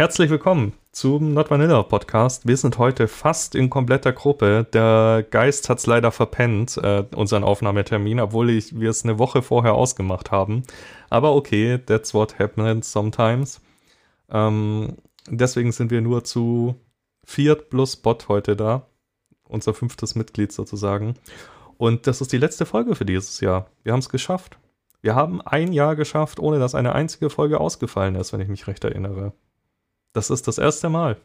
Herzlich willkommen zum Not Vanilla Podcast. Wir sind heute fast in kompletter Gruppe. Der Geist hat es leider verpennt, äh, unseren Aufnahmetermin, obwohl ich, wir es eine Woche vorher ausgemacht haben. Aber okay, that's what happens sometimes. Ähm, deswegen sind wir nur zu viert plus Bot heute da. Unser fünftes Mitglied sozusagen. Und das ist die letzte Folge für dieses Jahr. Wir haben es geschafft. Wir haben ein Jahr geschafft, ohne dass eine einzige Folge ausgefallen ist, wenn ich mich recht erinnere. Das ist das erste Mal.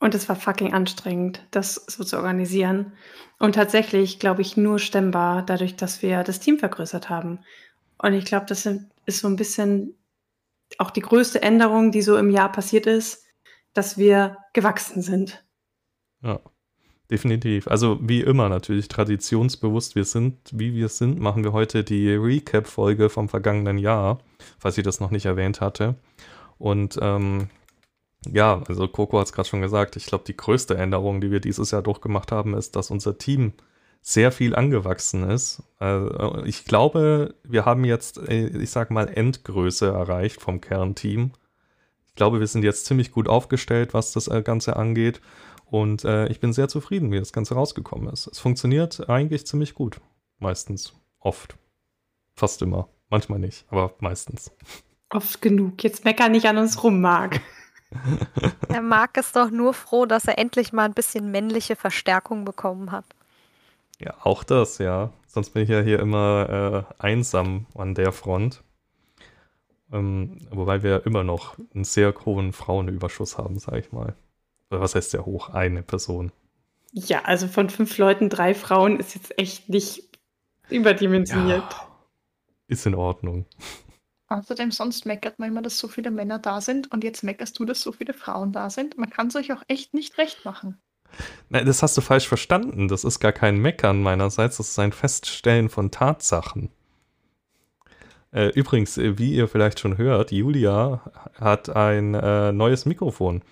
Und es war fucking anstrengend, das so zu organisieren. Und tatsächlich, glaube ich, nur stemmbar, dadurch, dass wir das Team vergrößert haben. Und ich glaube, das ist so ein bisschen auch die größte Änderung, die so im Jahr passiert ist, dass wir gewachsen sind. Ja, definitiv. Also wie immer natürlich traditionsbewusst wir sind, wie wir sind, machen wir heute die Recap-Folge vom vergangenen Jahr, falls ich das noch nicht erwähnt hatte. Und ähm, ja, also Coco hat es gerade schon gesagt. Ich glaube, die größte Änderung, die wir dieses Jahr durchgemacht haben, ist, dass unser Team sehr viel angewachsen ist. Also ich glaube, wir haben jetzt, äh, ich sag mal, Endgröße erreicht vom Kernteam. Ich glaube, wir sind jetzt ziemlich gut aufgestellt, was das äh, Ganze angeht. Und äh, ich bin sehr zufrieden, wie das Ganze rausgekommen ist. Es funktioniert eigentlich ziemlich gut. Meistens. Oft. Fast immer. Manchmal nicht, aber meistens. Oft genug. Jetzt mecker nicht an uns rum, Marc. Der Marc ist doch nur froh, dass er endlich mal ein bisschen männliche Verstärkung bekommen hat. Ja, auch das, ja. Sonst bin ich ja hier immer äh, einsam an der Front. Ähm, wobei wir immer noch einen sehr hohen Frauenüberschuss haben, sag ich mal. Oder was heißt sehr hoch? Eine Person. Ja, also von fünf Leuten drei Frauen ist jetzt echt nicht überdimensioniert. Ja, ist in Ordnung. Außerdem, sonst meckert man immer, dass so viele Männer da sind und jetzt meckerst du, dass so viele Frauen da sind. Man kann es euch auch echt nicht recht machen. Nein, das hast du falsch verstanden. Das ist gar kein Meckern meinerseits, das ist ein Feststellen von Tatsachen. Äh, übrigens, äh, wie ihr vielleicht schon hört, Julia hat ein äh, neues Mikrofon.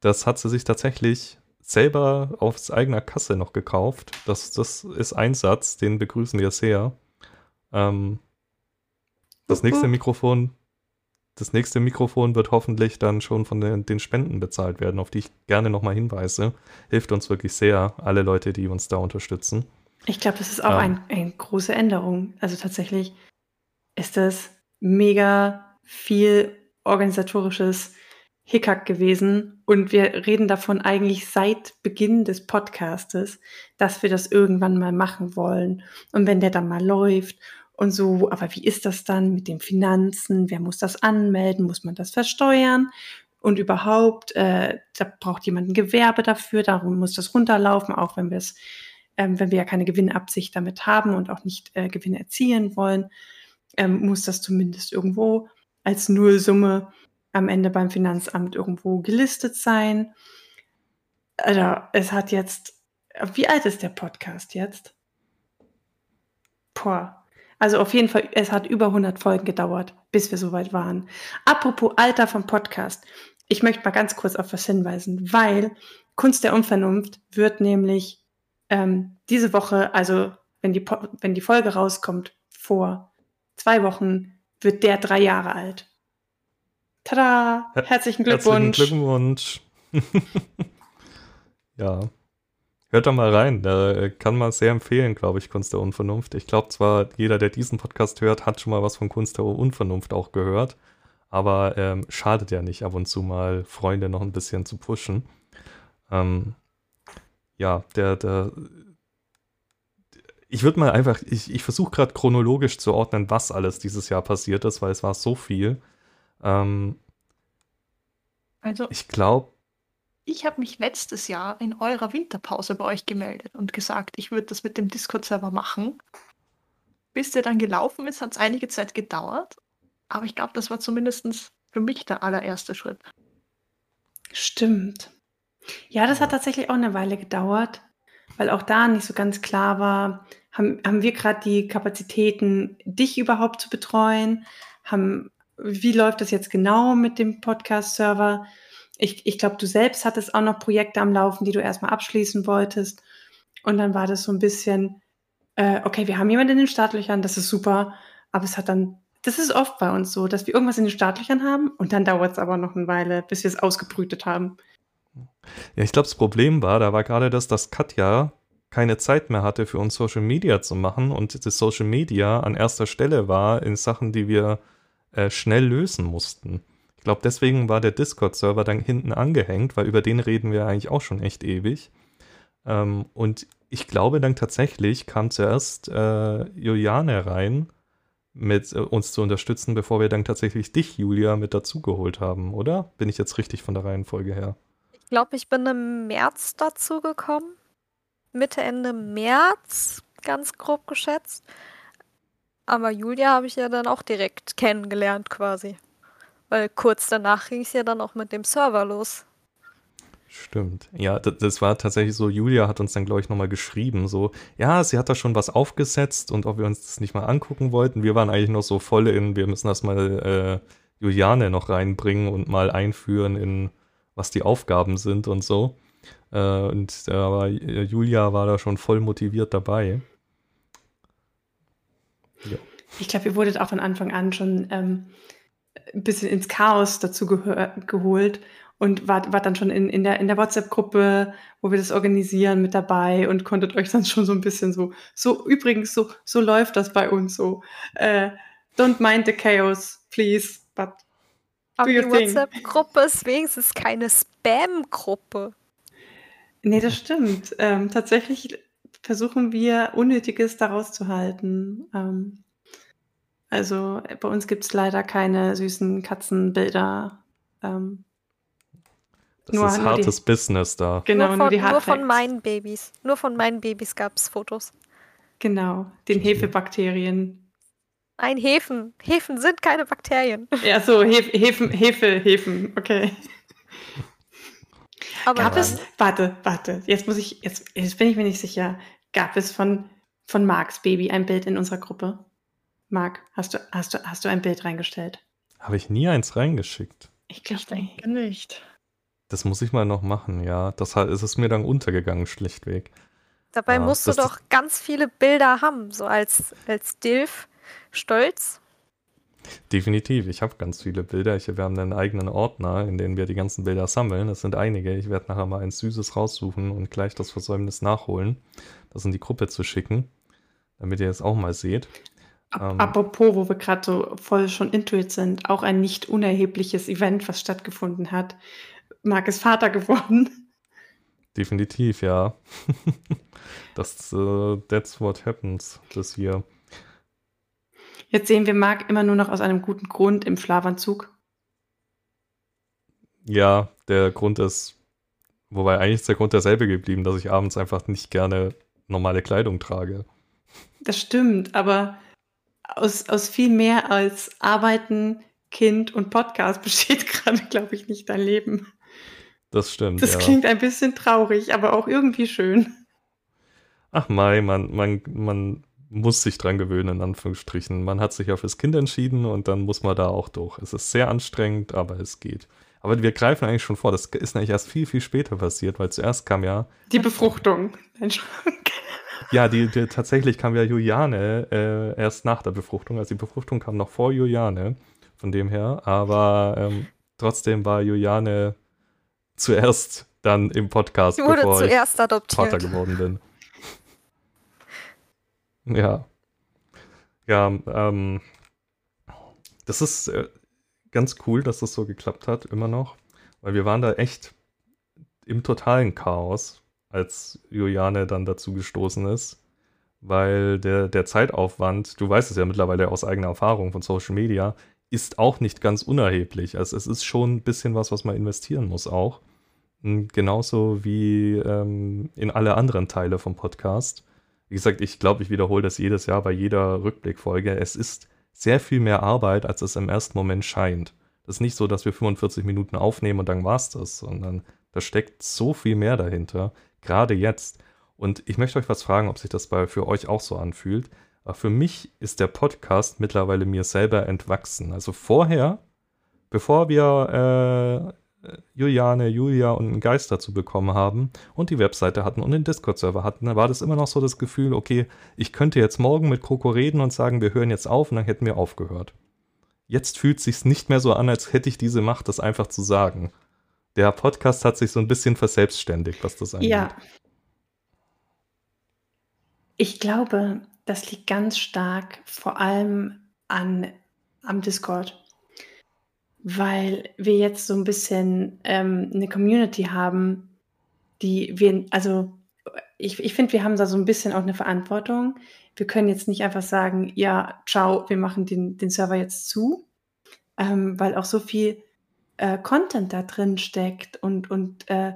Das hat sie sich tatsächlich selber aufs eigener Kasse noch gekauft. Das, das ist ein Satz, den begrüßen wir sehr. Ähm, das nächste Mikrofon, das nächste Mikrofon wird hoffentlich dann schon von den, den Spenden bezahlt werden, auf die ich gerne nochmal hinweise. Hilft uns wirklich sehr, alle Leute, die uns da unterstützen. Ich glaube, das ist auch ähm, ein, eine große Änderung. Also tatsächlich ist das mega viel organisatorisches Hickhack gewesen und wir reden davon eigentlich seit Beginn des Podcastes, dass wir das irgendwann mal machen wollen. Und wenn der dann mal läuft und so, aber wie ist das dann mit den Finanzen? Wer muss das anmelden? Muss man das versteuern? Und überhaupt, äh, da braucht jemand ein Gewerbe dafür, darum muss das runterlaufen, auch wenn wir es, ähm, wenn wir ja keine Gewinnabsicht damit haben und auch nicht äh, Gewinn erzielen wollen, ähm, muss das zumindest irgendwo als Nullsumme am Ende beim Finanzamt irgendwo gelistet sein. Also es hat jetzt, wie alt ist der Podcast jetzt? Boah, also auf jeden Fall, es hat über 100 Folgen gedauert, bis wir soweit waren. Apropos Alter vom Podcast. Ich möchte mal ganz kurz auf was hinweisen, weil Kunst der Unvernunft wird nämlich ähm, diese Woche, also wenn die, wenn die Folge rauskommt, vor zwei Wochen, wird der drei Jahre alt. Tada! Herzlichen Glückwunsch! Herzlichen Glückwunsch! ja. Hört doch mal rein, da kann man sehr empfehlen, glaube ich, Kunst der Unvernunft. Ich glaube zwar, jeder, der diesen Podcast hört, hat schon mal was von Kunst der Unvernunft auch gehört, aber ähm, schadet ja nicht, ab und zu mal Freunde noch ein bisschen zu pushen. Ähm, ja, der, der, ich würde mal einfach, ich, ich versuche gerade chronologisch zu ordnen, was alles dieses Jahr passiert ist, weil es war so viel. Ähm, also, ich glaube, ich habe mich letztes Jahr in eurer Winterpause bei euch gemeldet und gesagt, ich würde das mit dem Discord-Server machen. Bis der dann gelaufen ist, hat es einige Zeit gedauert. Aber ich glaube, das war zumindest für mich der allererste Schritt. Stimmt. Ja, das hat tatsächlich auch eine Weile gedauert, weil auch da nicht so ganz klar war, haben, haben wir gerade die Kapazitäten, dich überhaupt zu betreuen? Haben, wie läuft das jetzt genau mit dem Podcast-Server? Ich, ich glaube, du selbst hattest auch noch Projekte am Laufen, die du erstmal abschließen wolltest. Und dann war das so ein bisschen, äh, okay, wir haben jemanden in den Startlöchern, das ist super, aber es hat dann das ist oft bei uns so, dass wir irgendwas in den Startlöchern haben und dann dauert es aber noch eine Weile, bis wir es ausgebrütet haben. Ja, ich glaube, das Problem war, da war gerade das, dass Katja keine Zeit mehr hatte, für uns Social Media zu machen und das Social Media an erster Stelle war in Sachen, die wir äh, schnell lösen mussten. Glaube, deswegen war der Discord-Server dann hinten angehängt, weil über den reden wir eigentlich auch schon echt ewig. Ähm, und ich glaube dann tatsächlich kam zuerst äh, Juliane rein, mit äh, uns zu unterstützen, bevor wir dann tatsächlich dich, Julia, mit dazugeholt haben, oder? Bin ich jetzt richtig von der Reihenfolge her? Ich glaube, ich bin im März dazugekommen. Mitte, Ende März, ganz grob geschätzt. Aber Julia habe ich ja dann auch direkt kennengelernt quasi. Weil kurz danach ging es ja dann auch mit dem Server los. Stimmt. Ja, das, war tatsächlich so, Julia hat uns dann, glaube ich, nochmal geschrieben, so, ja, sie hat da schon was aufgesetzt und ob wir uns das nicht mal angucken wollten. Wir waren eigentlich noch so voll in, wir müssen das mal äh, Juliane noch reinbringen und mal einführen in, was die Aufgaben sind und so. Äh, und aber äh, Julia war da schon voll motiviert dabei. Ja. Ich glaube, ihr wurdet auch von Anfang an schon ähm, ein bisschen ins Chaos dazu geholt und wart, wart dann schon in, in der, in der WhatsApp-Gruppe, wo wir das organisieren, mit dabei und konntet euch dann schon so ein bisschen so, so übrigens, so, so läuft das bei uns so. Äh, don't mind the chaos, please, but Aber die WhatsApp-Gruppe ist wenigstens keine Spam-Gruppe. Nee, das stimmt. Ähm, tatsächlich versuchen wir, Unnötiges daraus zu halten. Ähm, also bei uns gibt es leider keine süßen Katzenbilder. Ähm, das nur, ist hartes die, Business da. Genau, nur von, nur, die nur von meinen Babys. Nur von meinen Babys gab es Fotos. Genau, den Hefebakterien. Ein Hefen. Hefen sind keine Bakterien. Ja, so, Hef, Hefen, Hefe, Hefen, okay. Aber gab es, warte, warte, jetzt muss ich, jetzt, jetzt bin ich mir nicht sicher. Gab es von, von Marks Baby ein Bild in unserer Gruppe? Marc, hast du, hast du, hast du ein Bild reingestellt? Habe ich nie eins reingeschickt. Ich glaube nicht. nicht. Das muss ich mal noch machen, ja. Das ist es mir dann untergegangen, schlichtweg. Dabei ja, musst du doch ganz viele Bilder haben, so als, als Dilf stolz. Definitiv, ich habe ganz viele Bilder. Ich, wir haben einen eigenen Ordner, in dem wir die ganzen Bilder sammeln. Das sind einige. Ich werde nachher mal ein Süßes raussuchen und gleich das Versäumnis nachholen, das in die Gruppe zu schicken, damit ihr es auch mal seht. Ähm, Apropos, wo wir gerade so voll schon Intuit sind, auch ein nicht unerhebliches Event, was stattgefunden hat. Marc ist Vater geworden. Definitiv, ja. das, uh, that's what happens this year. Jetzt sehen wir Marc immer nur noch aus einem guten Grund im Schlafanzug. Ja, der Grund ist, wobei eigentlich ist der Grund derselbe geblieben, dass ich abends einfach nicht gerne normale Kleidung trage. Das stimmt, aber aus, aus viel mehr als Arbeiten, Kind und Podcast besteht gerade, glaube ich, nicht dein Leben. Das stimmt. Das ja. klingt ein bisschen traurig, aber auch irgendwie schön. Ach Mai, man, man, man muss sich dran gewöhnen, in Anführungsstrichen. Man hat sich ja fürs Kind entschieden und dann muss man da auch durch. Es ist sehr anstrengend, aber es geht. Aber wir greifen eigentlich schon vor. Das ist eigentlich erst viel, viel später passiert, weil zuerst kam ja. Die Befruchtung. Ja, die, die, tatsächlich kam ja Juliane äh, erst nach der Befruchtung. Also die Befruchtung kam noch vor Juliane, von dem her. Aber ähm, trotzdem war Juliane zuerst dann im Podcast, wurde bevor zuerst ich adoptiert. Vater geworden bin. Ja. Ja, ähm, das ist äh, ganz cool, dass das so geklappt hat, immer noch. Weil wir waren da echt im totalen Chaos, als Juliane dann dazu gestoßen ist. Weil der, der Zeitaufwand, du weißt es ja mittlerweile aus eigener Erfahrung von Social Media, ist auch nicht ganz unerheblich. Also es ist schon ein bisschen was, was man investieren muss auch. Hm, genauso wie ähm, in alle anderen Teile vom Podcast. Wie gesagt, ich glaube, ich wiederhole das jedes Jahr bei jeder Rückblickfolge. Es ist sehr viel mehr Arbeit, als es im ersten Moment scheint. Es ist nicht so, dass wir 45 Minuten aufnehmen und dann war's das, sondern da steckt so viel mehr dahinter, gerade jetzt. Und ich möchte euch was fragen, ob sich das bei, für euch auch so anfühlt. Aber für mich ist der Podcast mittlerweile mir selber entwachsen. Also vorher, bevor wir äh, Juliane, Julia und einen Geist dazu bekommen haben und die Webseite hatten und den Discord-Server hatten, war das immer noch so das Gefühl, okay, ich könnte jetzt morgen mit Kroko reden und sagen, wir hören jetzt auf und dann hätten wir aufgehört. jetzt fühlt sich's nicht mehr so an, als hätte ich diese Macht, das einfach zu sagen. Der Podcast hat sich so ein bisschen verselbstständigt, was das angeht. Ja. Ich glaube, das liegt ganz stark vor allem an, am Discord, weil wir jetzt so ein bisschen ähm, eine Community haben, die wir, also ich, ich finde, wir haben da so ein bisschen auch eine Verantwortung. Wir können jetzt nicht einfach sagen, ja, ciao, wir machen den, den Server jetzt zu, ähm, weil auch so viel äh, Content da drin steckt und, und äh,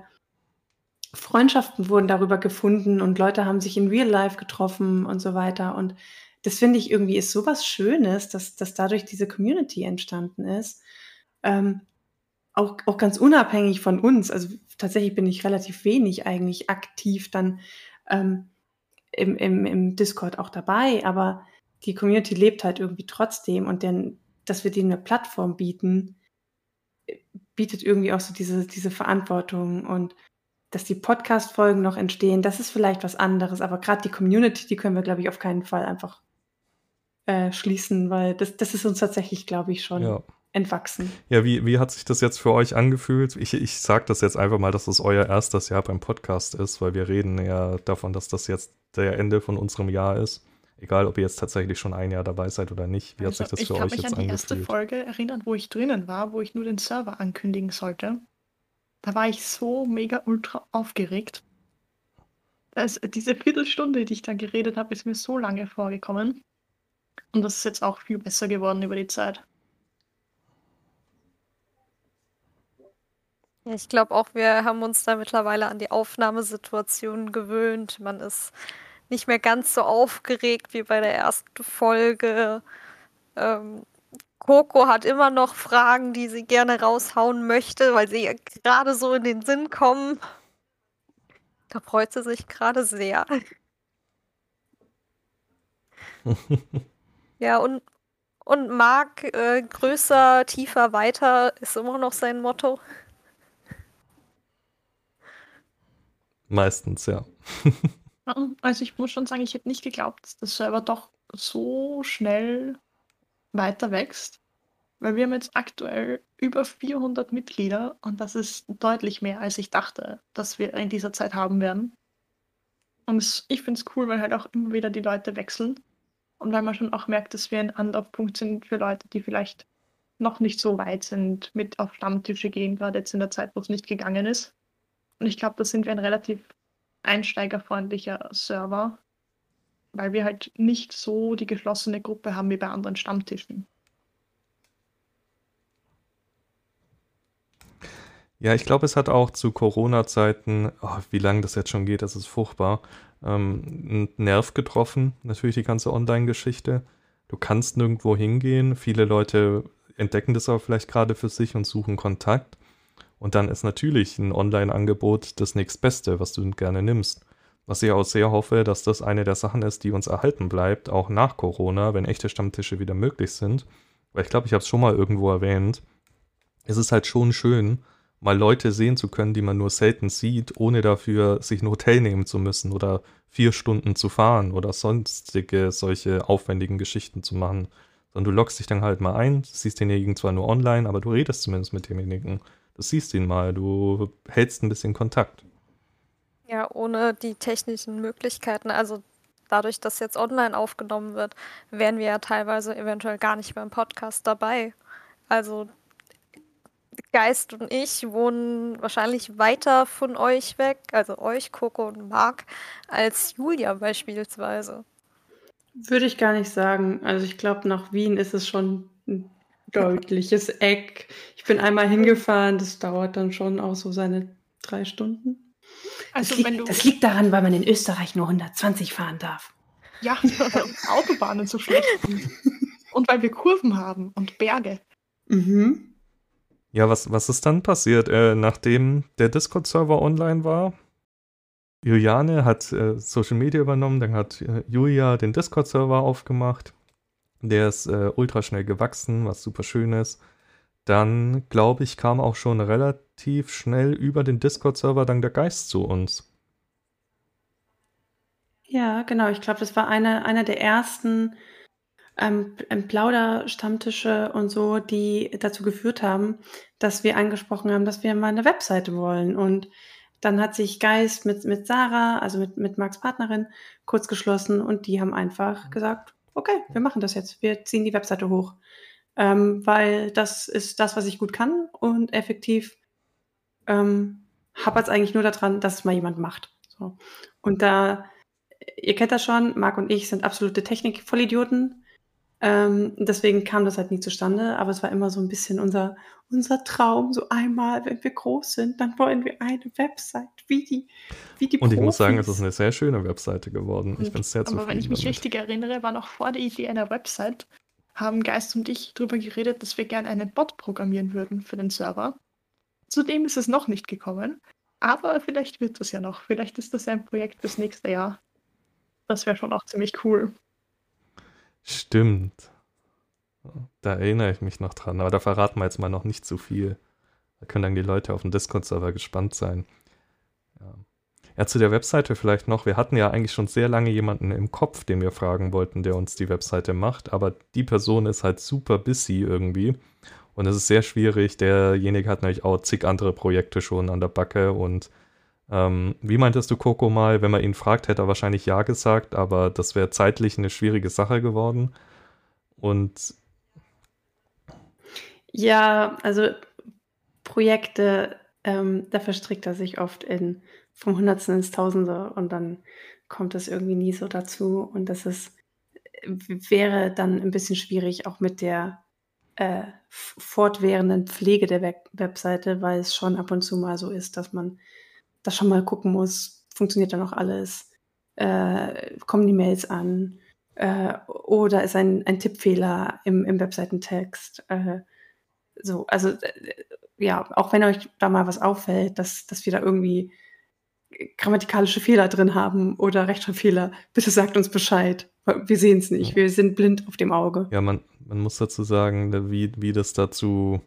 Freundschaften wurden darüber gefunden und Leute haben sich in Real Life getroffen und so weiter. Und das finde ich irgendwie ist sowas Schönes, dass, dass dadurch diese Community entstanden ist. Ähm, auch, auch ganz unabhängig von uns. Also tatsächlich bin ich relativ wenig eigentlich aktiv dann ähm, im, im, im Discord auch dabei, aber die Community lebt halt irgendwie trotzdem und denn, dass wir denen eine Plattform bieten, bietet irgendwie auch so diese, diese Verantwortung und dass die Podcast-Folgen noch entstehen, das ist vielleicht was anderes, aber gerade die Community, die können wir, glaube ich, auf keinen Fall einfach äh, schließen, weil das, das ist uns tatsächlich, glaube ich, schon ja. entwachsen. Ja, wie, wie hat sich das jetzt für euch angefühlt? Ich, ich sage das jetzt einfach mal, dass das euer erstes Jahr beim Podcast ist, weil wir reden ja davon, dass das jetzt der Ende von unserem Jahr ist. Egal, ob ihr jetzt tatsächlich schon ein Jahr dabei seid oder nicht. Wie also, hat sich das für euch jetzt angefühlt? Ich kann mich an die erste Folge erinnern, wo ich drinnen war, wo ich nur den Server ankündigen sollte. Da war ich so mega ultra aufgeregt. Das, diese Viertelstunde, die ich da geredet habe, ist mir so lange vorgekommen. Und das ist jetzt auch viel besser geworden über die Zeit. Ja, ich glaube auch, wir haben uns da mittlerweile an die Aufnahmesituation gewöhnt. Man ist nicht mehr ganz so aufgeregt wie bei der ersten Folge. Ähm, Coco hat immer noch Fragen, die sie gerne raushauen möchte, weil sie gerade so in den Sinn kommen. Da freut sie sich gerade sehr. ja, und, und Marc, äh, größer, tiefer, weiter ist immer noch sein Motto. Meistens, ja. also ich muss schon sagen, ich hätte nicht geglaubt, dass der Server doch so schnell weiter wächst, weil wir haben jetzt aktuell über 400 Mitglieder und das ist deutlich mehr, als ich dachte, dass wir in dieser Zeit haben werden. Und ich finde es cool, weil halt auch immer wieder die Leute wechseln und weil man schon auch merkt, dass wir ein Anlaufpunkt sind für Leute, die vielleicht noch nicht so weit sind, mit auf Stammtische gehen, gerade jetzt in der Zeit, wo es nicht gegangen ist. Und ich glaube, da sind wir ein relativ einsteigerfreundlicher Server, weil wir halt nicht so die geschlossene Gruppe haben wie bei anderen Stammtischen. Ja, ich glaube, es hat auch zu Corona-Zeiten, oh, wie lange das jetzt schon geht, das ist furchtbar, ähm, einen Nerv getroffen. Natürlich die ganze Online-Geschichte. Du kannst nirgendwo hingehen. Viele Leute entdecken das aber vielleicht gerade für sich und suchen Kontakt. Und dann ist natürlich ein Online-Angebot das nächstbeste, was du gerne nimmst. Was ich auch sehr hoffe, dass das eine der Sachen ist, die uns erhalten bleibt, auch nach Corona, wenn echte Stammtische wieder möglich sind. Weil ich glaube, ich habe es schon mal irgendwo erwähnt. Es ist halt schon schön, mal Leute sehen zu können, die man nur selten sieht, ohne dafür sich ein Hotel nehmen zu müssen oder vier Stunden zu fahren oder sonstige solche aufwendigen Geschichten zu machen. Sondern du loggst dich dann halt mal ein, siehst denjenigen zwar nur online, aber du redest zumindest mit demjenigen. Du siehst ihn mal, du hältst ein bisschen Kontakt. Ja, ohne die technischen Möglichkeiten, also dadurch, dass jetzt online aufgenommen wird, wären wir ja teilweise eventuell gar nicht beim Podcast dabei. Also Geist und ich wohnen wahrscheinlich weiter von euch weg, also euch, Coco und Marc, als Julia beispielsweise. Würde ich gar nicht sagen. Also ich glaube, nach Wien ist es schon ein deutliches Eck. Ich bin einmal hingefahren, das dauert dann schon auch so seine drei Stunden. Also das, liegt, das liegt daran, weil man in Österreich nur 120 fahren darf. Ja, weil Autobahnen so schlecht sind. Und weil wir Kurven haben und Berge. Mhm. Ja, was, was ist dann passiert, äh, nachdem der Discord-Server online war? Juliane hat äh, Social Media übernommen, dann hat äh, Julia den Discord-Server aufgemacht. Der ist äh, ultra schnell gewachsen, was super schön ist. Dann, glaube ich, kam auch schon relativ schnell über den Discord-Server dann der Geist zu uns. Ja, genau. Ich glaube, das war einer, einer der ersten ähm, ähm, Plauder-Stammtische und so, die dazu geführt haben, dass wir angesprochen haben, dass wir mal eine Webseite wollen. Und dann hat sich Geist mit, mit Sarah, also mit, mit Marks Partnerin, kurz geschlossen und die haben einfach gesagt, okay, wir machen das jetzt. Wir ziehen die Webseite hoch. Ähm, weil das ist das, was ich gut kann und effektiv ähm, hapert es eigentlich nur daran, dass es mal jemand macht. So. Und da, ihr kennt das schon, Marc und ich sind absolute Technik-Vollidioten. Ähm, deswegen kam das halt nie zustande, aber es war immer so ein bisschen unser, unser Traum, so einmal, wenn wir groß sind, dann wollen wir eine Website, wie die, wie die Und Profis. ich muss sagen, es ist eine sehr schöne Webseite geworden. Ich bin sehr zufrieden. Aber wenn ich mich damit. richtig erinnere, war noch vor der Idee einer Website, haben Geist und ich darüber geredet, dass wir gerne einen Bot programmieren würden für den Server. Zudem ist es noch nicht gekommen, aber vielleicht wird das ja noch. Vielleicht ist das ja ein Projekt fürs nächste Jahr. Das wäre schon auch ziemlich cool. Stimmt. Da erinnere ich mich noch dran, aber da verraten wir jetzt mal noch nicht zu viel. Da können dann die Leute auf dem Discord-Server gespannt sein. Ja. ja, zu der Webseite vielleicht noch. Wir hatten ja eigentlich schon sehr lange jemanden im Kopf, den wir fragen wollten, der uns die Webseite macht, aber die Person ist halt super busy irgendwie. Und es ist sehr schwierig. Derjenige hat nämlich auch zig andere Projekte schon an der Backe und ähm, wie meintest du, Coco, mal, wenn man ihn fragt, hätte er wahrscheinlich Ja gesagt, aber das wäre zeitlich eine schwierige Sache geworden. Und ja, also Projekte, ähm, da verstrickt er sich oft in vom Hundertsten ins Tausende und dann kommt es irgendwie nie so dazu. Und das ist, wäre dann ein bisschen schwierig, auch mit der äh, fortwährenden Pflege der Web Webseite, weil es schon ab und zu mal so ist, dass man da schon mal gucken muss, funktioniert da noch alles, äh, kommen die Mails an äh, oder ist ein, ein Tippfehler im, im Webseitentext. Äh, so, also äh, ja, auch wenn euch da mal was auffällt, dass, dass wir da irgendwie grammatikalische Fehler drin haben oder Rechtschreibfehler, bitte sagt uns Bescheid. Wir sehen es nicht, wir sind blind auf dem Auge. Ja, man, man muss dazu sagen, wie, wie das dazu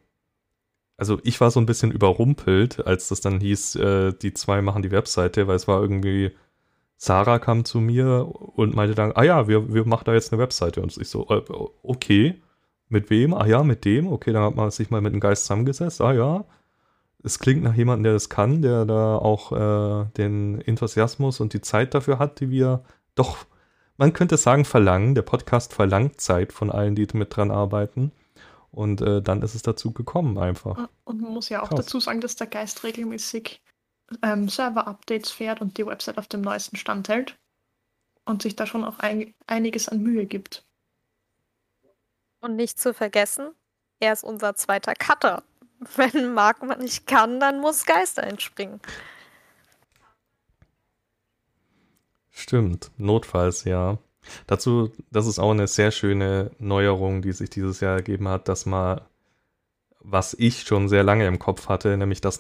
also ich war so ein bisschen überrumpelt, als das dann hieß, äh, die zwei machen die Webseite, weil es war irgendwie, Sarah kam zu mir und meinte dann, ah ja, wir, wir machen da jetzt eine Webseite. Und ich so, äh, okay, mit wem? Ah ja, mit dem. Okay, dann hat man sich mal mit dem Geist zusammengesetzt. Ah ja, es klingt nach jemandem, der das kann, der da auch äh, den Enthusiasmus und die Zeit dafür hat, die wir doch, man könnte sagen, verlangen. Der Podcast verlangt Zeit von allen, die mit dran arbeiten. Und äh, dann ist es dazu gekommen einfach. Und man muss ja auch Krass. dazu sagen, dass der Geist regelmäßig ähm, Server-Updates fährt und die Website auf dem neuesten Stand hält. Und sich da schon auch ein, einiges an Mühe gibt. Und nicht zu vergessen, er ist unser zweiter Cutter. Wenn Mark man nicht kann, dann muss Geist einspringen. Stimmt, notfalls ja. Dazu, das ist auch eine sehr schöne Neuerung, die sich dieses Jahr ergeben hat, dass man, was ich schon sehr lange im Kopf hatte, nämlich dass,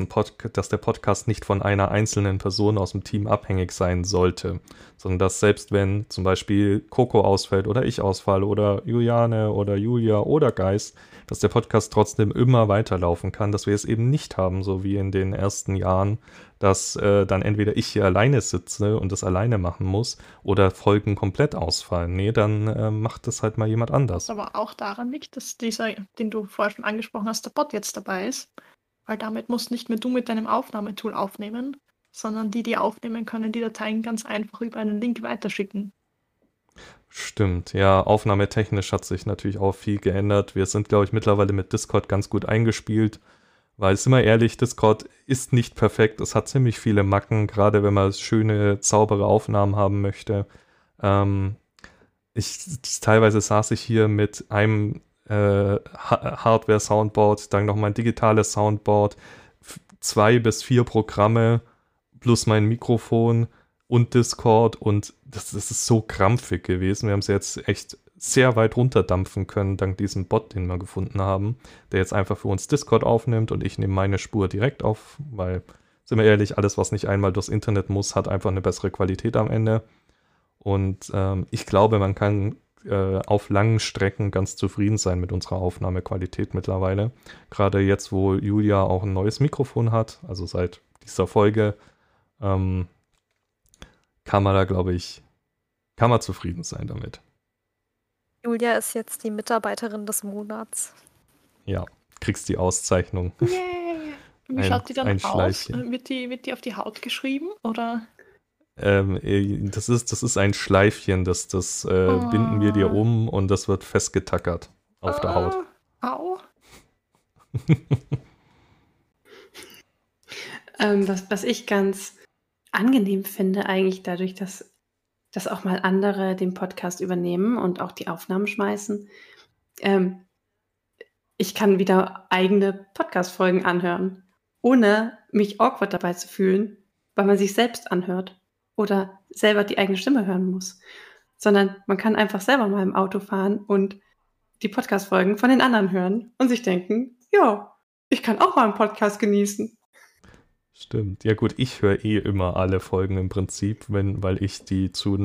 dass der Podcast nicht von einer einzelnen Person aus dem Team abhängig sein sollte, sondern dass selbst wenn zum Beispiel Coco ausfällt oder ich ausfalle oder Juliane oder Julia oder Geist, dass der Podcast trotzdem immer weiterlaufen kann, dass wir es eben nicht haben, so wie in den ersten Jahren, dass äh, dann entweder ich hier alleine sitze und das alleine machen muss oder Folgen komplett ausfallen. Nee, dann äh, macht das halt mal jemand anders. Aber auch daran liegt, dass dieser, den du vorher schon angesprochen hast, der Bot jetzt dabei ist. Weil damit musst nicht mehr du mit deinem Aufnahmetool aufnehmen, sondern die, die aufnehmen können, die Dateien ganz einfach über einen Link weiterschicken. Stimmt, ja, aufnahmetechnisch hat sich natürlich auch viel geändert. Wir sind, glaube ich, mittlerweile mit Discord ganz gut eingespielt. Weil, sind wir ehrlich, Discord ist nicht perfekt. Es hat ziemlich viele Macken, gerade wenn man schöne, saubere Aufnahmen haben möchte. Ähm, ich, teilweise saß ich hier mit einem äh, Hardware-Soundboard, dann noch mein digitales Soundboard, zwei bis vier Programme plus mein Mikrofon und Discord und das, das ist so krampfig gewesen. Wir haben es jetzt echt sehr weit runterdampfen können, dank diesem Bot, den wir gefunden haben, der jetzt einfach für uns Discord aufnimmt und ich nehme meine Spur direkt auf, weil, sind wir ehrlich, alles, was nicht einmal durchs Internet muss, hat einfach eine bessere Qualität am Ende. Und ähm, ich glaube, man kann äh, auf langen Strecken ganz zufrieden sein mit unserer Aufnahmequalität mittlerweile. Gerade jetzt, wo Julia auch ein neues Mikrofon hat, also seit dieser Folge, ähm, kann man da, glaube ich, kann man zufrieden sein damit. Julia ist jetzt die Mitarbeiterin des Monats. Ja, kriegst die Auszeichnung. Yay! Wie Ein- schaut die dann ein aus? Schleifchen. Wird die, wird die auf die Haut geschrieben? Oder? Ähm, äh, das, ist, das ist ein Schleifchen, das, das äh, Oh. binden wir dir um und das wird festgetackert auf der Haut. Ah, Au. Ähm, was, was ich ganz angenehm finde, eigentlich dadurch, dass, dass auch mal andere den Podcast übernehmen und auch die Aufnahmen schmeißen. Ähm, ich kann wieder eigene Podcast-Folgen anhören, ohne mich awkward dabei zu fühlen, weil man sich selbst anhört oder selber die eigene Stimme hören muss. Sondern man kann einfach selber mal im Auto fahren und die Podcast-Folgen von den anderen hören und sich denken, ja, ich kann auch mal einen Podcast genießen. Stimmt. Ja gut, ich höre eh immer alle Folgen im Prinzip, wenn, weil ich die zu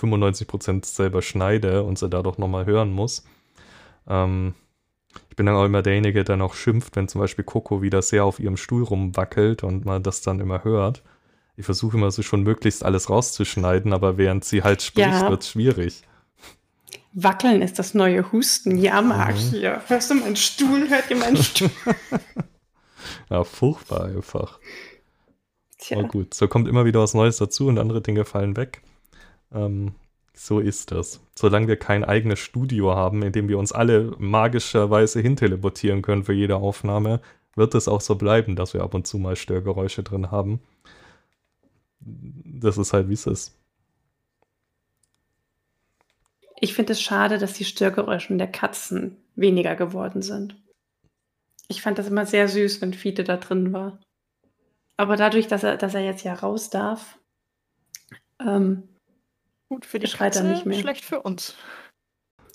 95% selber schneide und sie dadurch nochmal hören muss. Ähm, ich bin dann auch immer derjenige, der noch schimpft, wenn zum Beispiel Coco wieder sehr auf ihrem Stuhl rumwackelt und man das dann immer hört. Ich versuche immer so schon möglichst alles rauszuschneiden, aber während sie halt spricht, Ja. wird es schwierig. Wackeln ist das neue Husten. Ja, mag Mhm. hier. Hörst du meinen Stuhl? Hört ihr meinen Stuhl? Ja, furchtbar einfach. Tja. Aber gut, so kommt immer wieder was Neues dazu und andere Dinge fallen weg. Ähm, so ist das. Solange wir kein eigenes Studio haben, in dem wir uns alle magischerweise hinteleportieren können für jede Aufnahme, wird es auch so bleiben, dass wir ab und zu mal Störgeräusche drin haben. Das ist halt, wie es ist. Ich finde es schade, dass die Störgeräusche der Katzen weniger geworden sind. Ich fand das immer sehr süß, wenn Fiete da drin war. Aber dadurch, dass er, dass er jetzt ja raus darf, ähm, Gut für die Schreit er Katze, nicht mehr. schlecht für uns.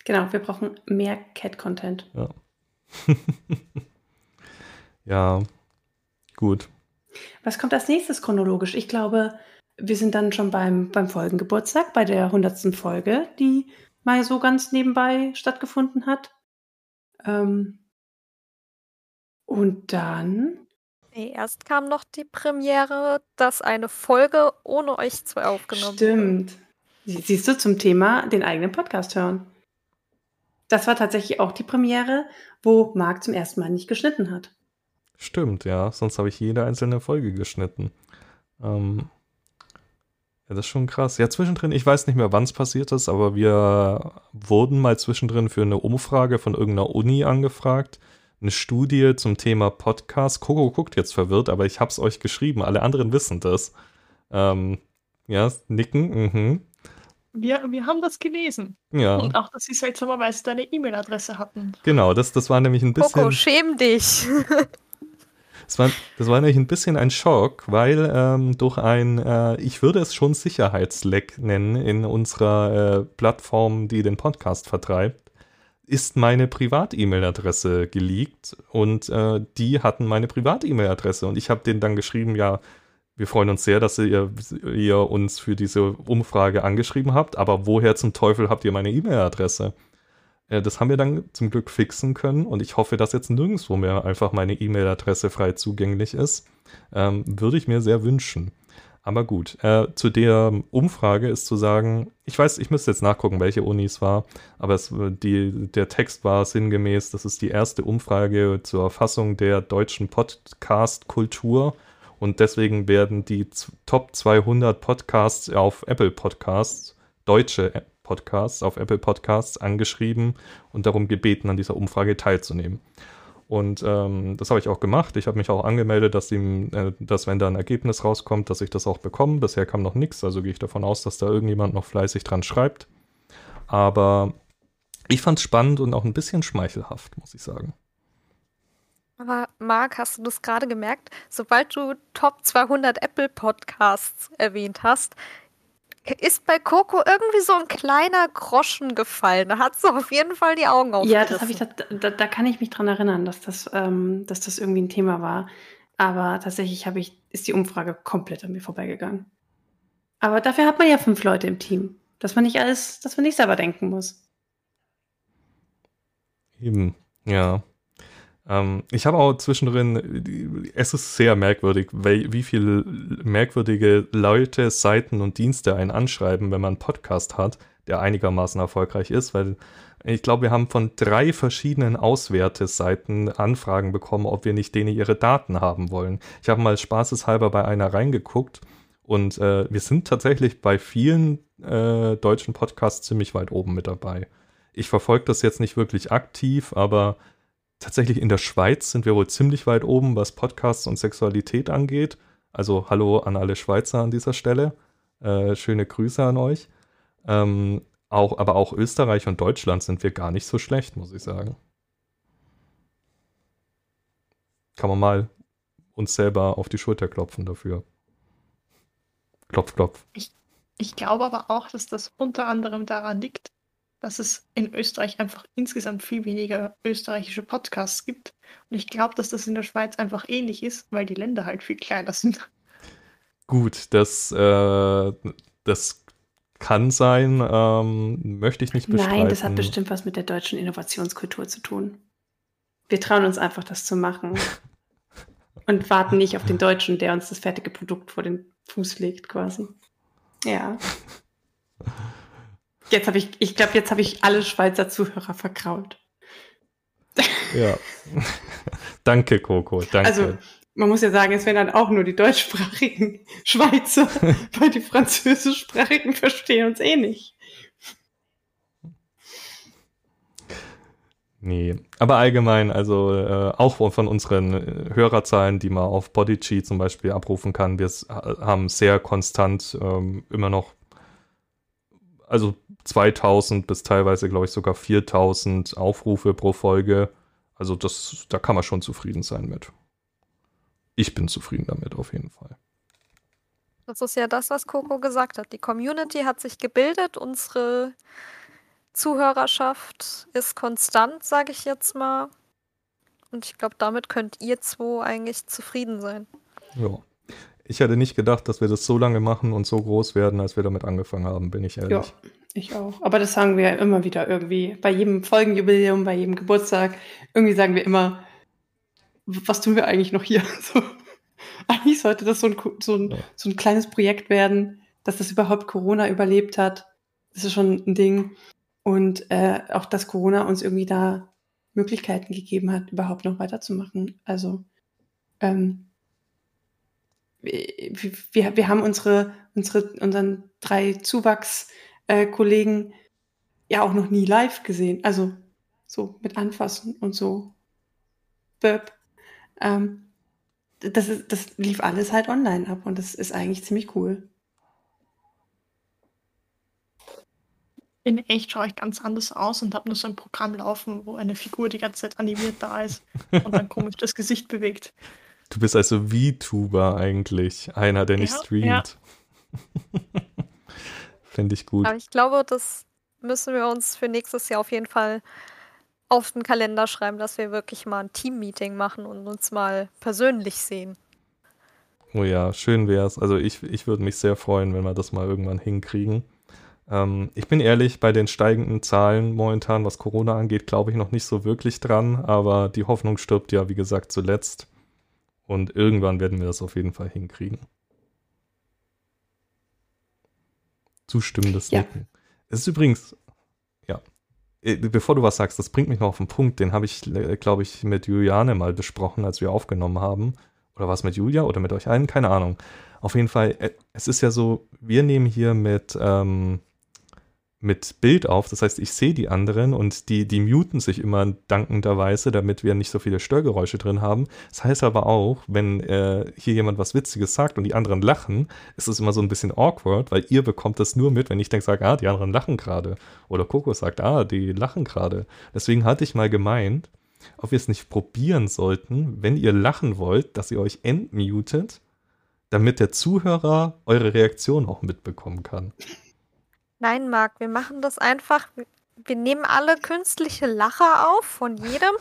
genau, wir brauchen mehr Cat-Content. Ja. ja, gut. Was kommt als nächstes chronologisch? Ich glaube, wir sind dann schon beim, beim Folgengeburtstag, bei der 100. Folge, die mal so ganz nebenbei stattgefunden hat. Ähm, und dann Nee, erst kam noch die Premiere, dass eine Folge ohne euch zwei aufgenommen wurde. Stimmt. Sie- Siehst du zum Thema den eigenen Podcast hören. Das war tatsächlich auch die Premiere, wo Marc zum ersten Mal nicht geschnitten hat. Stimmt, ja. Sonst habe ich jede einzelne Folge geschnitten. Ähm, ja, das ist schon krass. Ja, zwischendrin, ich weiß nicht mehr, wann es passiert ist, aber wir wurden mal zwischendrin für eine Umfrage von irgendeiner Uni angefragt. Eine Studie zum Thema Podcast. Coco guckt jetzt verwirrt, aber ich habe es euch geschrieben. Alle anderen wissen das. Ähm, ja, nicken, mhm. Wir, wir haben das gelesen. Ja, Und auch, dass sie seltsamerweise deine E-Mail-Adresse hatten. genau. Das, das war nämlich ein bisschen. Coco, schäm dich. Das war, das war nämlich ein bisschen ein Schock, weil ähm, durch ein, äh, ich würde es schon Sicherheitsleck nennen, in unserer äh, Plattform, die den Podcast vertreibt, ist meine Privat-E-Mail-Adresse geleakt und äh, die hatten meine Privat-E-Mail-Adresse und ich habe denen dann geschrieben, ja, wir freuen uns sehr, dass ihr, ihr uns für diese Umfrage angeschrieben habt, aber woher zum Teufel habt ihr meine E-Mail-Adresse? Äh, Das haben wir dann zum Glück fixen können und ich hoffe, dass jetzt nirgendwo mehr einfach meine E-Mail-Adresse frei zugänglich ist. Ähm, würde ich mir sehr wünschen. Aber gut, äh, zu der Umfrage ist zu sagen, ich weiß, ich müsste jetzt nachgucken, welche Uni es war, aber es, die, der Text war sinngemäß, das ist die erste Umfrage zur Erfassung der deutschen Podcast-Kultur und deswegen werden die Top 200 Podcasts auf Apple Podcasts, deutsche Podcasts auf Apple Podcasts angeschrieben und darum gebeten, an dieser Umfrage teilzunehmen. Und ähm, das habe ich auch gemacht. Ich habe mich auch angemeldet, dass, ihm, äh, dass wenn da ein Ergebnis rauskommt, dass ich das auch bekomme. Bisher kam noch nichts, also gehe ich davon aus, dass da irgendjemand noch fleißig dran schreibt. Aber ich fand es spannend und auch ein bisschen schmeichelhaft, muss ich sagen. Aber Marc, hast du das gerade gemerkt? Sobald du Top 200 Apple Podcasts erwähnt hast, ist bei Coco irgendwie so ein kleiner Groschen gefallen. Da hat sie auf jeden Fall die Augen aufgerissen. Ja, das habe ich, da, da, da kann ich mich dran erinnern, dass das, ähm, dass das irgendwie ein Thema war. Aber tatsächlich habe ich, ist die Umfrage komplett an mir vorbeigegangen. Aber dafür hat man ja fünf Leute im Team, dass man nicht alles, dass man nicht selber denken muss. Eben, ja. Ähm, ich habe auch zwischendrin, es ist sehr merkwürdig, wie viele merkwürdige Leute, Seiten und Dienste einen anschreiben, wenn man einen Podcast hat, der einigermaßen erfolgreich ist, weil Ich glaube, wir haben von drei verschiedenen Auswerteseiten Anfragen bekommen, ob wir nicht denen ihre Daten haben wollen. Ich habe mal spaßeshalber bei einer reingeguckt und äh, wir sind tatsächlich bei vielen äh, deutschen Podcasts ziemlich weit oben mit dabei. Ich verfolge das jetzt nicht wirklich aktiv, aber tatsächlich in der Schweiz sind wir wohl ziemlich weit oben, was Podcasts und Sexualität angeht. Also hallo an alle Schweizer an dieser Stelle. Äh, schöne Grüße an euch. Ähm, auch, aber auch Österreich und Deutschland sind wir gar nicht so schlecht, muss ich sagen. Kann man mal uns selber auf die Schulter klopfen dafür. Klopf, klopf. Ich, ich glaube aber auch, dass das unter anderem daran liegt, dass es in Österreich einfach insgesamt viel weniger österreichische Podcasts gibt. Und ich glaube, dass das in der Schweiz einfach ähnlich ist, weil die Länder halt viel kleiner sind. Gut, das, äh, das kann sein, ähm, möchte ich nicht bestreiten. Nein, das hat bestimmt was mit der deutschen Innovationskultur zu tun. Wir trauen uns einfach, das zu machen. und warten nicht auf den Deutschen, der uns das fertige Produkt vor den Fuß legt, quasi. Ja. Jetzt habe ich, ich glaube, jetzt habe ich alle Schweizer Zuhörer verkraut. Ja. danke, Coco. Danke. Also, man muss ja sagen, es wären dann auch nur die deutschsprachigen Schweizer, weil die französischsprachigen verstehen uns eh nicht. Nee, aber allgemein, also äh, auch von unseren äh, Hörerzahlen, die man auf Podigy zum Beispiel abrufen kann, wir haben sehr konstant ähm, immer noch, also 2000 bis teilweise, glaube ich, sogar 4000 Aufrufe pro Folge. Also das, da kann man schon zufrieden sein mit. Ich bin zufrieden damit auf jeden Fall. Das ist ja das, was Coco gesagt hat. Die Community hat sich gebildet, unsere Zuhörerschaft ist konstant, sage ich jetzt mal. Und ich glaube, damit könnt ihr zwei eigentlich zufrieden sein. Ja. Ich hätte nicht gedacht, dass wir das so lange machen und so groß werden, als wir damit angefangen haben, bin ich ehrlich. Ja, ich auch. Aber das sagen wir ja immer wieder irgendwie. Bei jedem Folgenjubiläum, bei jedem Geburtstag. Irgendwie sagen wir immer, was tun wir eigentlich noch hier? So. Eigentlich sollte das so ein, so, ein, so ein kleines Projekt werden, dass das überhaupt Corona überlebt hat. Das ist schon ein Ding. Und äh, auch, dass Corona uns irgendwie da Möglichkeiten gegeben hat, überhaupt noch weiterzumachen. Also ähm, wir, wir haben unsere, unsere, unseren drei Zuwachskollegen ja auch noch nie live gesehen. Also so mit Anfassen und so. Burp. Ähm, das, ist, das lief alles halt online ab und das ist eigentlich ziemlich cool. In echt schaue ich ganz anders aus und habe nur so ein Programm laufen, wo eine Figur die ganze Zeit animiert da ist und dann komisch das Gesicht bewegt. Du bist also VTuber eigentlich, einer, der nicht ja, streamt. Ja. Finde ich gut. Aber ich glaube, das müssen wir uns für nächstes Jahr auf jeden Fall auf den Kalender schreiben, dass wir wirklich mal ein Team-Meeting machen und uns mal persönlich sehen. Oh ja, schön wäre es. Also ich, ich würde mich sehr freuen, wenn wir das mal irgendwann hinkriegen. Ähm, ich bin ehrlich, bei den steigenden Zahlen momentan, was Corona angeht, glaube ich noch nicht so wirklich dran, aber die Hoffnung stirbt ja, wie gesagt, zuletzt. Und irgendwann werden wir das auf jeden Fall hinkriegen. Zustimmendes ja. Nicken. Es ist übrigens, ja, äh, bevor du was sagst, das bringt mich noch auf den Punkt, den habe ich, äh, glaube ich, mit Juliane mal besprochen, als wir aufgenommen haben. Oder was mit Julia oder mit euch allen? Keine Ahnung. Auf jeden Fall, äh, es ist ja so, wir nehmen hier mit, ähm, mit Bild auf. Das heißt, ich sehe die anderen und die, die muten sich immer dankenderweise, damit wir nicht so viele Störgeräusche drin haben. Das heißt aber auch, wenn äh, hier jemand was Witziges sagt und die anderen lachen, ist es immer so ein bisschen awkward, weil ihr bekommt das nur mit, wenn ich denke, sage, ah, die anderen lachen gerade. Oder Coco sagt, ah, die lachen gerade. Deswegen hatte ich mal gemeint, ob wir es nicht probieren sollten, wenn ihr lachen wollt, dass ihr euch entmutet, damit der Zuhörer eure Reaktion auch mitbekommen kann. Nein, Marc, wir machen das einfach. Wir nehmen alle künstliche Lacher auf von jedem.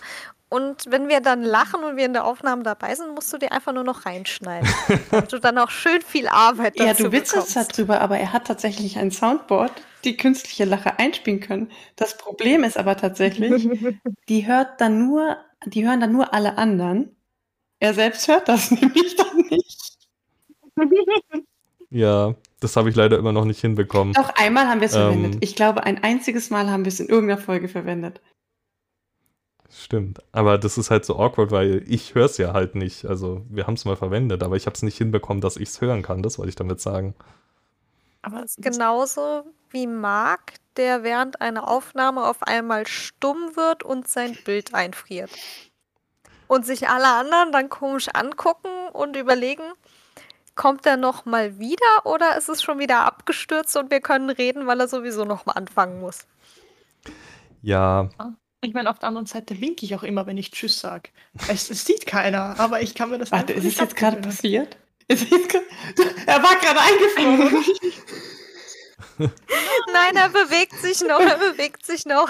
Und wenn wir dann lachen und wir in der Aufnahme dabei sind, musst du dir einfach nur noch reinschneiden. damit du dann auch schön viel Arbeit dazu Ja, du witzest darüber, aber er hat tatsächlich ein Soundboard, die künstliche Lache einspielen können. Das Problem ist aber tatsächlich, die hört dann nur, die hören dann nur alle anderen. Er selbst hört das nämlich dann nicht. Ja, Das habe ich leider immer noch nicht hinbekommen. Doch, einmal haben wir es ähm, verwendet. Ich glaube, ein einziges Mal haben wir es in irgendeiner Folge verwendet. Stimmt. Aber das ist halt so awkward, weil ich höre es ja halt nicht. Also wir haben es mal verwendet, aber ich habe es nicht hinbekommen, dass ich es hören kann. Das wollte ich damit sagen. Aber es ist genauso wie Marc, der während einer Aufnahme auf einmal stumm wird und sein Bild einfriert. Und sich alle anderen dann komisch angucken und überlegen, kommt er noch mal wieder oder ist es schon wieder abgestürzt und wir können reden, weil er sowieso noch mal anfangen muss? Ja. Ich meine, auf der anderen Seite winke ich auch immer, wenn ich Tschüss sage. Es, es, sieht keiner, aber ich kann mir das Warte, ist es jetzt gerade passiert? er war gerade eingefroren. Nein, er bewegt sich noch, er bewegt sich noch.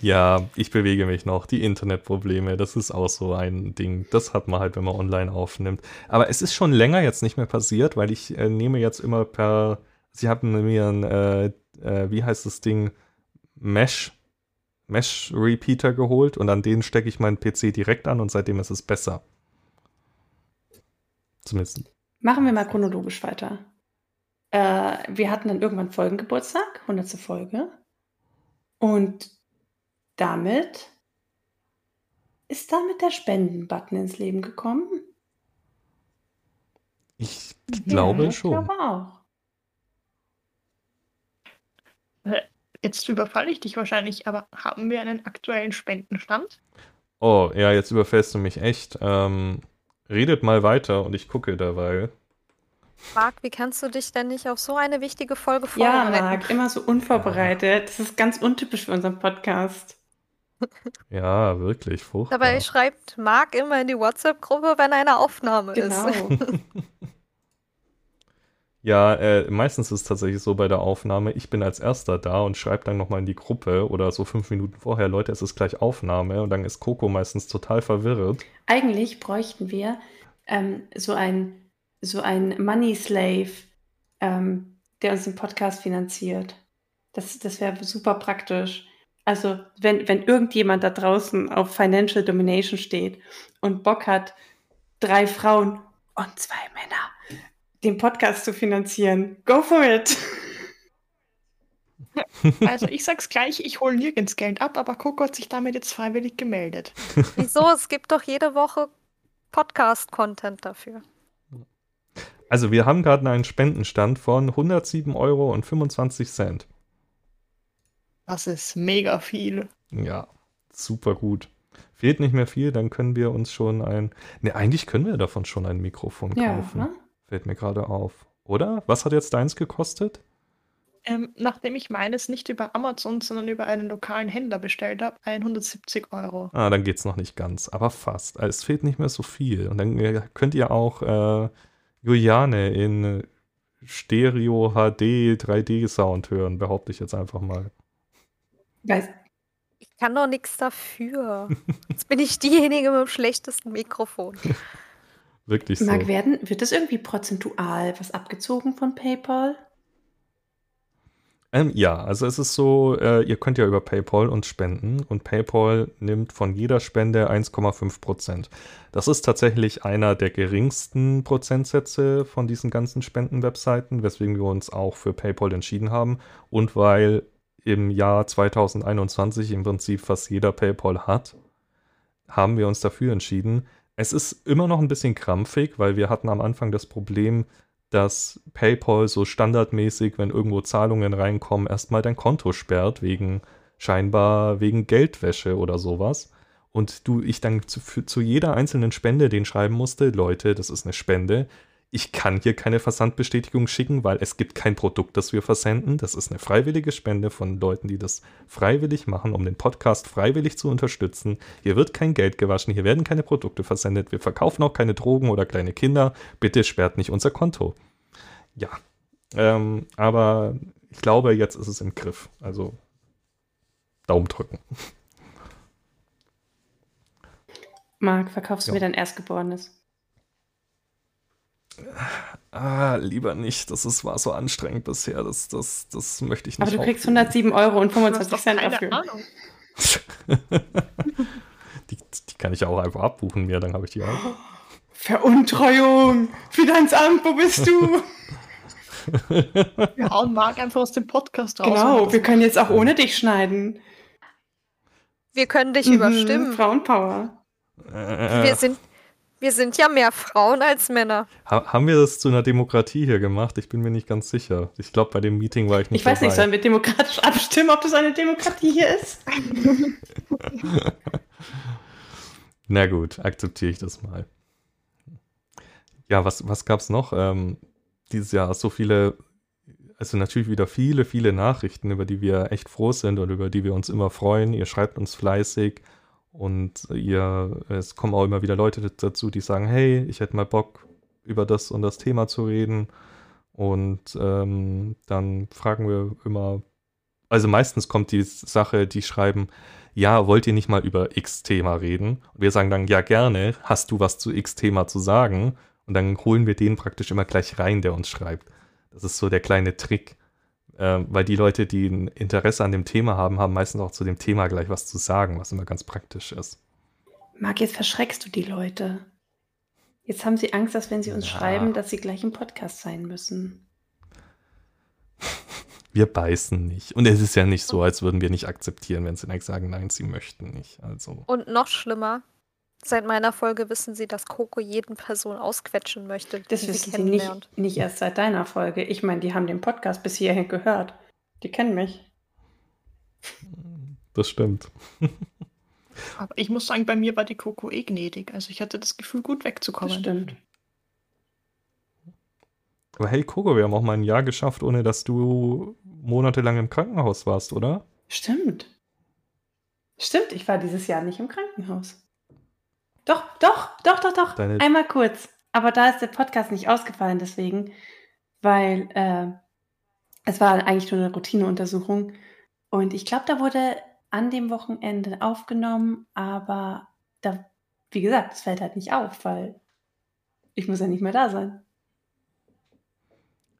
Ja, ich bewege mich noch. Die Internetprobleme, das ist auch so ein Ding. Das hat man halt, wenn man online aufnimmt. Aber es ist schon länger jetzt nicht mehr passiert, weil ich äh, nehme jetzt immer per. Sie haben mir ein, äh, äh, wie heißt das Ding? Mesh. Mesh Repeater geholt und an den stecke ich meinen PC direkt an und seitdem ist es besser. Zumindest. Machen wir mal chronologisch weiter. Äh, wir hatten dann irgendwann Folgengeburtstag, 100. Folge. Und damit ist damit der Spenden-Button ins Leben gekommen? Ich glaube ja, ich schon. Ich glaube auch. Jetzt überfalle ich dich wahrscheinlich, aber haben wir einen aktuellen Spendenstand? Oh, ja, jetzt überfällst du mich echt. Ähm, redet mal weiter und ich gucke dabei. Marc, wie kannst du dich denn nicht auf so eine wichtige Folge vorbereiten? Ja, Marc, immer so unvorbereitet. Das ist ganz untypisch für unseren Podcast. Ja, wirklich furchtbar. Dabei schreibt Marc immer in die WhatsApp-Gruppe, wenn eine Aufnahme genau. ist. ja, äh, meistens ist es tatsächlich so bei der Aufnahme, ich bin als erster da und schreibe dann nochmal in die Gruppe oder so fünf Minuten vorher, Leute, es ist gleich Aufnahme und dann ist Coco meistens total verwirrt. Eigentlich bräuchten wir ähm, so ein so ein Money Slave, ähm, der uns den Podcast finanziert. Das, das wäre super praktisch. Also, wenn, wenn irgendjemand da draußen auf Financial Domination steht und Bock hat, drei Frauen und zwei Männer den Podcast zu finanzieren, go for it! Also ich sag's gleich, ich hole nirgends Geld ab, aber Coco hat sich damit jetzt freiwillig gemeldet. Wieso? Es gibt doch jede Woche Podcast-Content dafür. Also wir haben gerade einen Spendenstand von 107 Euro und 25 Cent. Das ist mega viel. Ja, super gut. Fehlt nicht mehr viel, dann können wir uns schon ein. Ne, eigentlich können wir davon schon ein Mikrofon kaufen. Ja, ne? Fällt mir gerade auf. Oder? Was hat jetzt deins gekostet? Ähm, nachdem ich meines nicht über Amazon, sondern über einen lokalen Händler bestellt habe, 170 Euro. Ah, dann geht's noch nicht ganz, aber fast. Also es fehlt nicht mehr so viel. Und dann äh, könnt ihr auch äh, Juliane in Stereo HD 3D Sound hören, behaupte ich jetzt einfach mal. Weiß. Ich kann doch nichts dafür. Jetzt bin ich diejenige mit dem schlechtesten Mikrofon. Wirklich so. Mag werden, wird das irgendwie prozentual was abgezogen von PayPal? Ähm, ja, also es ist so, äh, ihr könnt ja über PayPal uns spenden und PayPal nimmt von jeder Spende 1,5 Prozent. Das ist tatsächlich einer der geringsten Prozentsätze von diesen ganzen Spendenwebseiten, weswegen wir uns auch für PayPal entschieden haben und weil im Jahr 2021 im Prinzip fast jeder PayPal hat, haben wir uns dafür entschieden. Es ist immer noch ein bisschen krampfig, weil wir hatten am Anfang das Problem, dass PayPal so standardmäßig, wenn irgendwo Zahlungen reinkommen, erstmal dein Konto sperrt, wegen scheinbar wegen Geldwäsche oder sowas. Und du, ich dann zu, zu jeder einzelnen Spende den schreiben musste, Leute, das ist eine Spende, ich kann hier keine Versandbestätigung schicken, weil es gibt kein Produkt, das wir versenden. Das ist eine freiwillige Spende von Leuten, die das freiwillig machen, um den Podcast freiwillig zu unterstützen. Hier wird kein Geld gewaschen, hier werden keine Produkte versendet, wir verkaufen auch keine Drogen oder kleine Kinder. Bitte sperrt nicht unser Konto. Ja, ähm, aber ich glaube, jetzt ist es im Griff. Also Daumen drücken. Marc, verkaufst du ja. mir dein Erstgeborenes? Ah, lieber nicht. Das ist, war so anstrengend bisher. Das, das, das möchte ich nicht. Aber du kriegst 107 Euro und 25 Cent dafür. Ahnung. die, die kann ich ja auch einfach abbuchen mir, dann habe ich die auch. Veruntreuung! Finanzamt, wo bist du? Wir hauen Marc einfach aus dem Podcast raus. Genau, wir können jetzt auch ohne dich schneiden. Wir können dich mhm, überstimmen. Frauenpower. Äh, wir, sind, wir sind ja mehr Frauen als Männer. Ha haben wir das zu einer Demokratie hier gemacht? Ich bin mir nicht ganz sicher. Ich glaube, bei dem Meeting war ich nicht Ich weiß dabei. nicht, sollen wir demokratisch abstimmen, ob das eine Demokratie hier ist? Na gut, akzeptiere ich das mal. Ja, was, was gab es noch? Ähm, dieses Jahr so viele, also natürlich wieder viele, viele Nachrichten, über die wir echt froh sind und über die wir uns immer freuen. Ihr schreibt uns fleißig und ihr, es kommen auch immer wieder Leute dazu, die sagen, hey, ich hätte mal Bock, über das und das Thema zu reden. Und ähm, dann fragen wir immer, also meistens kommt die Sache, die schreiben, ja, wollt ihr nicht mal über X-Thema reden? Und wir sagen dann, ja, gerne, hast du was zu X-Thema zu sagen? Und dann holen wir den praktisch immer gleich rein, der uns schreibt. Das ist so der kleine Trick. Äh, weil die Leute, die ein Interesse an dem Thema haben, haben meistens auch zu dem Thema gleich was zu sagen, was immer ganz praktisch ist. Marc, jetzt verschreckst du die Leute. Jetzt haben sie Angst, dass wenn sie uns ja. schreiben, dass sie gleich im Podcast sein müssen. Wir beißen nicht. Und es ist ja nicht so, als würden wir nicht akzeptieren, wenn sie sagen, nein, sie möchten nicht. Also. Und noch schlimmer, Seit meiner Folge wissen sie, dass Coco jeden Person ausquetschen möchte. Das wissen sie nicht, nicht erst seit deiner Folge. Ich meine, die haben den Podcast bis hierhin gehört. Die kennen mich. Das stimmt. Aber ich muss sagen, bei mir war die Coco eh gnädig. Also ich hatte das Gefühl, gut wegzukommen. Das stimmt. Aber hey Coco, wir haben auch mal ein Jahr geschafft, ohne dass du monatelang im Krankenhaus warst, oder? Stimmt. Stimmt, ich war dieses Jahr nicht im Krankenhaus. Doch, doch, doch, doch, doch. Deine Einmal kurz. Aber da ist der Podcast nicht ausgefallen, deswegen, weil äh, es war eigentlich nur eine Routineuntersuchung. Und ich glaube, da wurde an dem Wochenende aufgenommen, aber da, wie gesagt, es fällt halt nicht auf, weil ich muss ja nicht mehr da sein.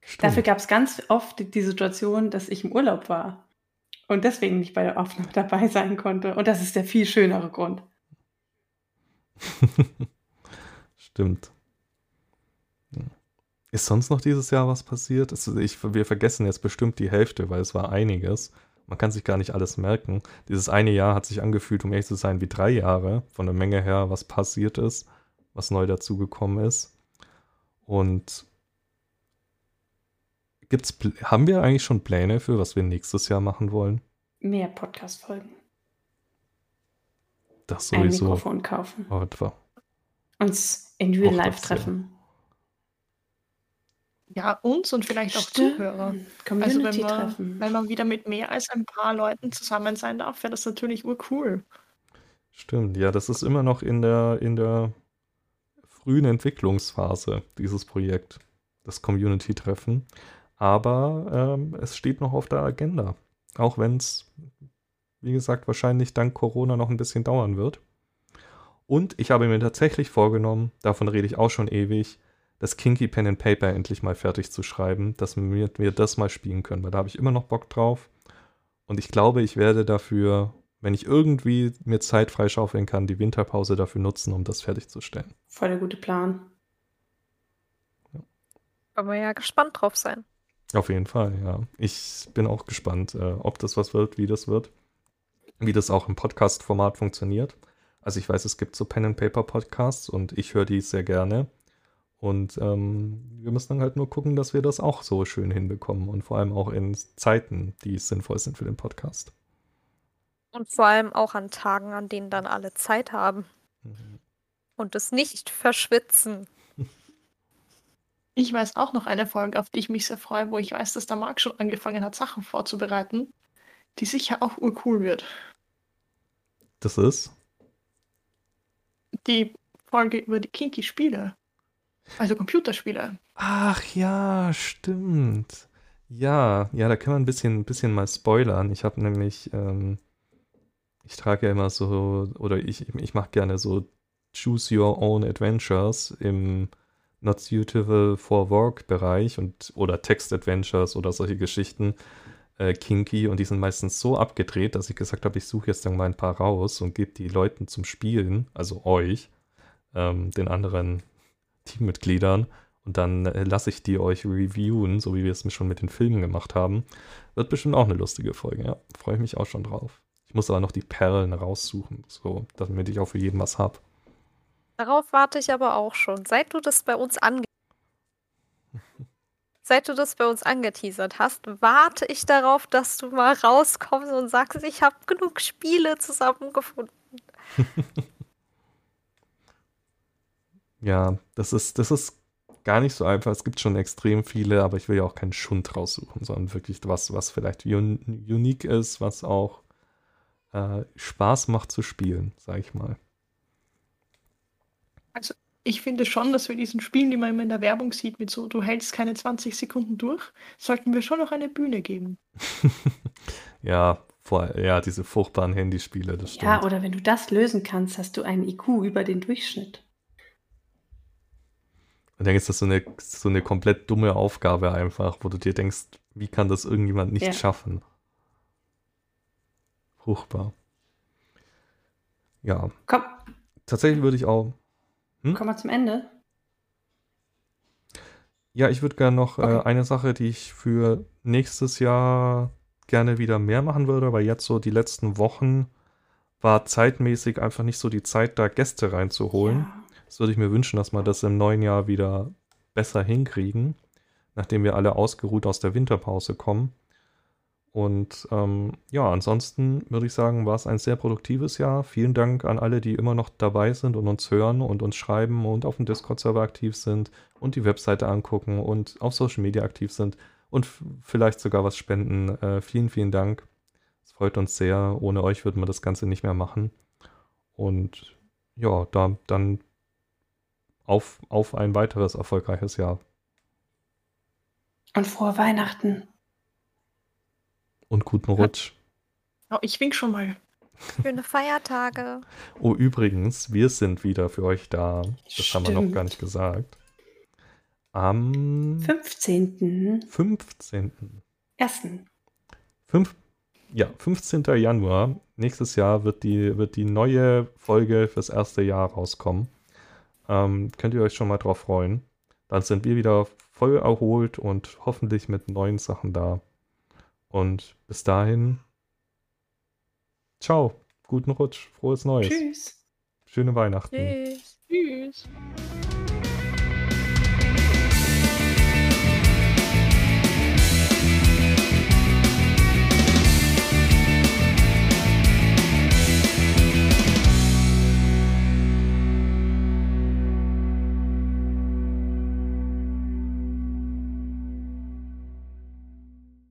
Stimmt. Dafür gab es ganz oft die, die Situation, dass ich im Urlaub war und deswegen nicht bei der Aufnahme dabei sein konnte. Und das ist der viel schönere Grund. Stimmt. Ist sonst noch dieses Jahr was passiert? Ich, wir vergessen jetzt bestimmt die Hälfte, weil es war einiges. Man kann sich gar nicht alles merken. Dieses eine Jahr hat sich angefühlt, um ehrlich zu sein, wie drei Jahre von der Menge her, was passiert ist, was neu dazugekommen ist. Und gibt's, haben wir eigentlich schon Pläne für, was wir nächstes Jahr machen wollen? Mehr Podcast-Folgen. Das sowieso. Ein Mikrofon kaufen. Oh, etwa. Uns in Real Life treffen. Ja, uns und vielleicht auch Stimmt. Zuhörer. Community also wenn man, treffen. wenn man wieder mit mehr als ein paar Leuten zusammen sein darf, wäre das natürlich urcool. Stimmt, ja, das ist immer noch in der, in der frühen Entwicklungsphase, dieses Projekt, das Community-Treffen. Aber ähm, es steht noch auf der Agenda. Auch wenn es wie gesagt, wahrscheinlich dank Corona noch ein bisschen dauern wird. Und ich habe mir tatsächlich vorgenommen, davon rede ich auch schon ewig, das Kinky Pen and Paper endlich mal fertig zu schreiben, dass wir, wir das mal spielen können, weil da habe ich immer noch Bock drauf. Und ich glaube, ich werde dafür, wenn ich irgendwie mir Zeit freischaufeln kann, die Winterpause dafür nutzen, um das fertigzustellen. Voll der gute Plan. Ja. Wir ja gespannt drauf sein. Auf jeden Fall, ja. Ich bin auch gespannt, äh, ob das was wird, wie das wird wie das auch im Podcast-Format funktioniert. Also ich weiß, es gibt so Pen-and-Paper-Podcasts und ich höre die sehr gerne. Und ähm, wir müssen dann halt nur gucken, dass wir das auch so schön hinbekommen und vor allem auch in Zeiten, die sinnvoll sind für den Podcast. Und vor allem auch an Tagen, an denen dann alle Zeit haben. Mhm. Und es nicht verschwitzen. Ich weiß auch noch eine Folge, auf die ich mich sehr freue, wo ich weiß, dass der Marc schon angefangen hat, Sachen vorzubereiten die sicher auch urcool wird. Das ist? Die Folge über die Kinky-Spiele. Also Computerspiele. Ach ja, stimmt. Ja, ja, da können wir ein bisschen, ein bisschen mal spoilern. Ich habe nämlich, ähm, ich trage ja immer so, oder ich, ich mache gerne so Choose Your Own Adventures im Not Suitable for Work Bereich und oder Text Adventures oder solche Geschichten äh, kinky und die sind meistens so abgedreht, dass ich gesagt habe, ich suche jetzt dann mal ein paar raus und gebe die Leuten zum Spielen, also euch, ähm, den anderen Teammitgliedern. Und dann äh, lasse ich die euch reviewen, so wie wir es schon mit den Filmen gemacht haben. Wird bestimmt auch eine lustige Folge, ja. Freue ich mich auch schon drauf. Ich muss aber noch die Perlen raussuchen, so, damit ich auch für jeden was habe. Darauf warte ich aber auch schon. Seit du das bei uns ange Seit du das bei uns angeteasert hast, warte ich darauf, dass du mal rauskommst und sagst, ich habe genug Spiele zusammengefunden. ja, das ist, das ist gar nicht so einfach. Es gibt schon extrem viele, aber ich will ja auch keinen Schund raussuchen, sondern wirklich was, was vielleicht un unique ist, was auch äh, Spaß macht zu spielen, sag ich mal. Also ich finde schon, dass wir diesen Spielen, die man immer in der Werbung sieht, mit so, du hältst keine 20 Sekunden durch, sollten wir schon noch eine Bühne geben. ja, vor, ja, diese furchtbaren Handyspiele, das stimmt. Ja, oder wenn du das lösen kannst, hast du einen IQ über den Durchschnitt. Und dann ist das so eine, so eine komplett dumme Aufgabe einfach, wo du dir denkst, wie kann das irgendjemand nicht ja. schaffen? Furchtbar. Ja. Komm. Tatsächlich würde ich auch. Hm? Kommen wir zum Ende. Ja, ich würde gerne noch äh, okay. äh, eine Sache, die ich für nächstes Jahr gerne wieder mehr machen würde, weil jetzt so die letzten Wochen war zeitmäßig einfach nicht so die Zeit, da Gäste reinzuholen. Ja. Das würde ich mir wünschen, dass wir das im neuen Jahr wieder besser hinkriegen, nachdem wir alle ausgeruht aus der Winterpause kommen. Und ähm, ja, ansonsten würde ich sagen, war es ein sehr produktives Jahr. Vielen Dank an alle, die immer noch dabei sind und uns hören und uns schreiben und auf dem Discord-Server aktiv sind und die Webseite angucken und auf Social Media aktiv sind und vielleicht sogar was spenden. Äh, vielen, vielen Dank. Es freut uns sehr. Ohne euch würden wir das Ganze nicht mehr machen. Und ja, da, dann auf, auf ein weiteres erfolgreiches Jahr. Und frohe Weihnachten. Und guten Rutsch. Oh, ich wink schon mal. Schöne Feiertage. Oh, übrigens, wir sind wieder für euch da. Das Stimmt. haben wir noch gar nicht gesagt. Am 15. 15. Ersten. Fünf, ja, 15. Januar. Nächstes Jahr wird die, wird die neue Folge fürs erste Jahr rauskommen. Ähm, könnt ihr euch schon mal drauf freuen. Dann sind wir wieder voll erholt und hoffentlich mit neuen Sachen da. Und bis dahin, ciao, guten Rutsch, frohes Neues. Tschüss. Schöne Weihnachten. Tschüss. Tschüss.